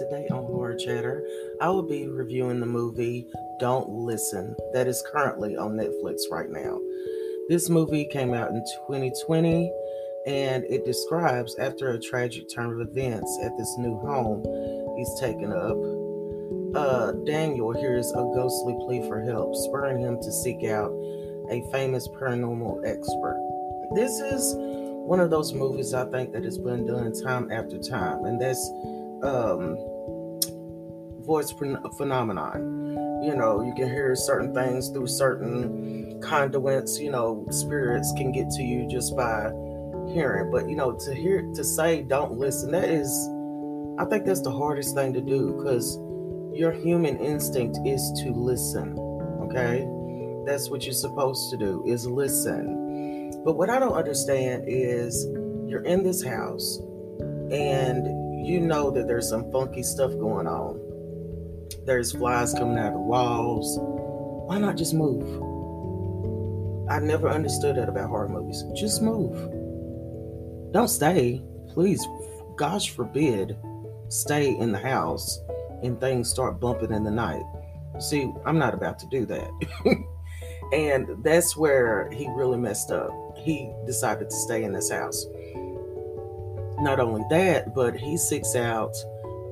today on Horror Chatter, I will be reviewing the movie Don't Listen that is currently on Netflix right now. This movie came out in 2020 and it describes after a tragic turn of events at this new home he's taken up. Uh, Daniel hears a ghostly plea for help, spurring him to seek out a famous paranormal expert. This is one of those movies I think that has been done time after time, and that's um, voice phenomenon. You know, you can hear certain things through certain conduits. You know, spirits can get to you just by hearing. But you know, to hear to say don't listen, that is, I think that's the hardest thing to do because your human instinct is to listen. Okay, that's what you're supposed to do is listen. But what I don't understand is you're in this house and you know that there's some funky stuff going on. There's flies coming out of the walls. Why not just move? I never understood that about horror movies. Just move. Don't stay. Please, gosh forbid, stay in the house and things start bumping in the night. See, I'm not about to do that. and that's where he really messed up. He decided to stay in this house not only that, but he seeks out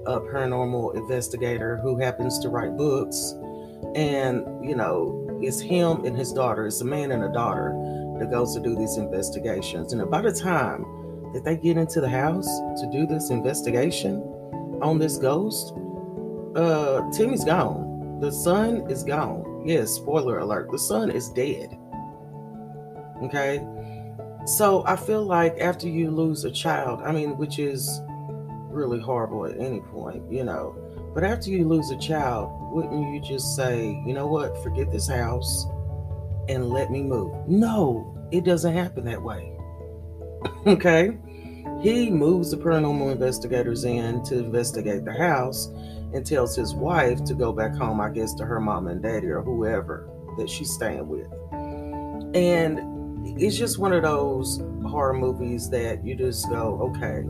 a paranormal investigator who happens to write books. And, you know, it's him and his daughter, it's a man and a daughter that goes to do these investigations. And by the time that they get into the house to do this investigation on this ghost, uh, Timmy's gone. The son is gone. Yes, spoiler alert. The son is dead. Okay. So I feel like after you lose a child, I mean, which is really horrible at any point, you know, but after you lose a child, wouldn't you just say, you know what, forget this house and let me move? No, it doesn't happen that way. okay? He moves the paranormal investigators in to investigate the house and tells his wife to go back home, I guess, to her mom and daddy or whoever that she's staying with. And it's just one of those horror movies that you just go, okay,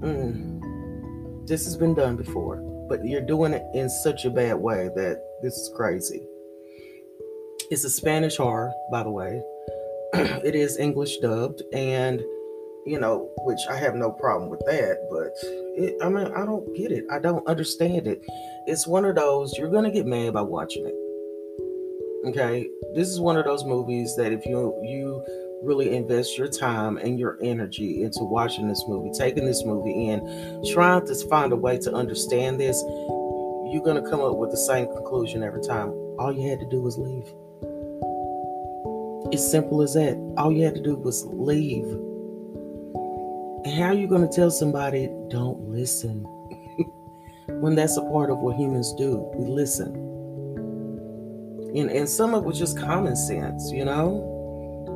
mm, this has been done before, but you're doing it in such a bad way that this is crazy. It's a Spanish horror, by the way. it is English dubbed, and you know, which I have no problem with that, but it, I mean, I don't get it. I don't understand it. It's one of those you're gonna get mad by watching it Okay, this is one of those movies that if you you really invest your time and your energy into watching this movie, taking this movie in, trying to find a way to understand this, you're gonna come up with the same conclusion every time. All you had to do was leave. It's simple as that. All you had to do was leave. How are you gonna tell somebody don't listen when that's a part of what humans do? We listen and, and some of it was just common sense, you know?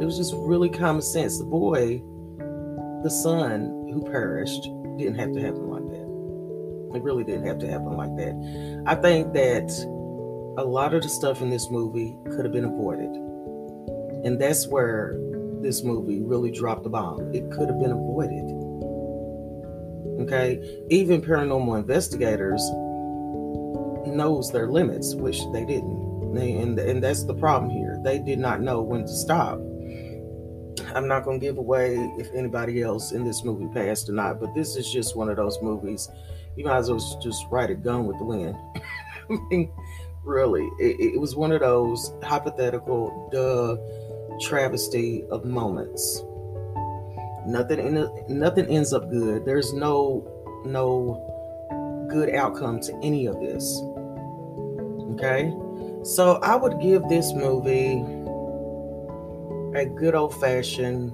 It was just really common sense. The boy, the son who perished, didn't have to happen like that. It really didn't have to happen like that. I think that a lot of the stuff in this movie could have been avoided. And that's where this movie really dropped the bomb. It could have been avoided. Okay? Even paranormal investigators knows their limits, which they didn't. They, and, and that's the problem here. They did not know when to stop. I'm not going to give away if anybody else in this movie passed or not, but this is just one of those movies. You might as well just write a Gone with the Wind. I mean, really, it, it was one of those hypothetical, duh, travesty of moments. Nothing in nothing ends up good. There's no no good outcome to any of this. Okay? So I would give this movie a good old fashioned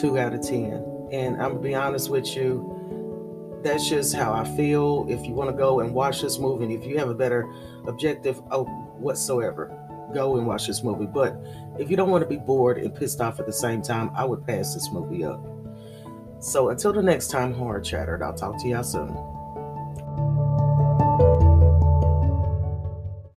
two out of 10. And I'm gonna be honest with you, that's just how I feel. If you want to go and watch this movie, and if you have a better objective of whatsoever, go and watch this movie. But if you don't want to be bored and pissed off at the same time, I would pass this movie up. So until the next time, horror chattered, I'll talk to y'all soon.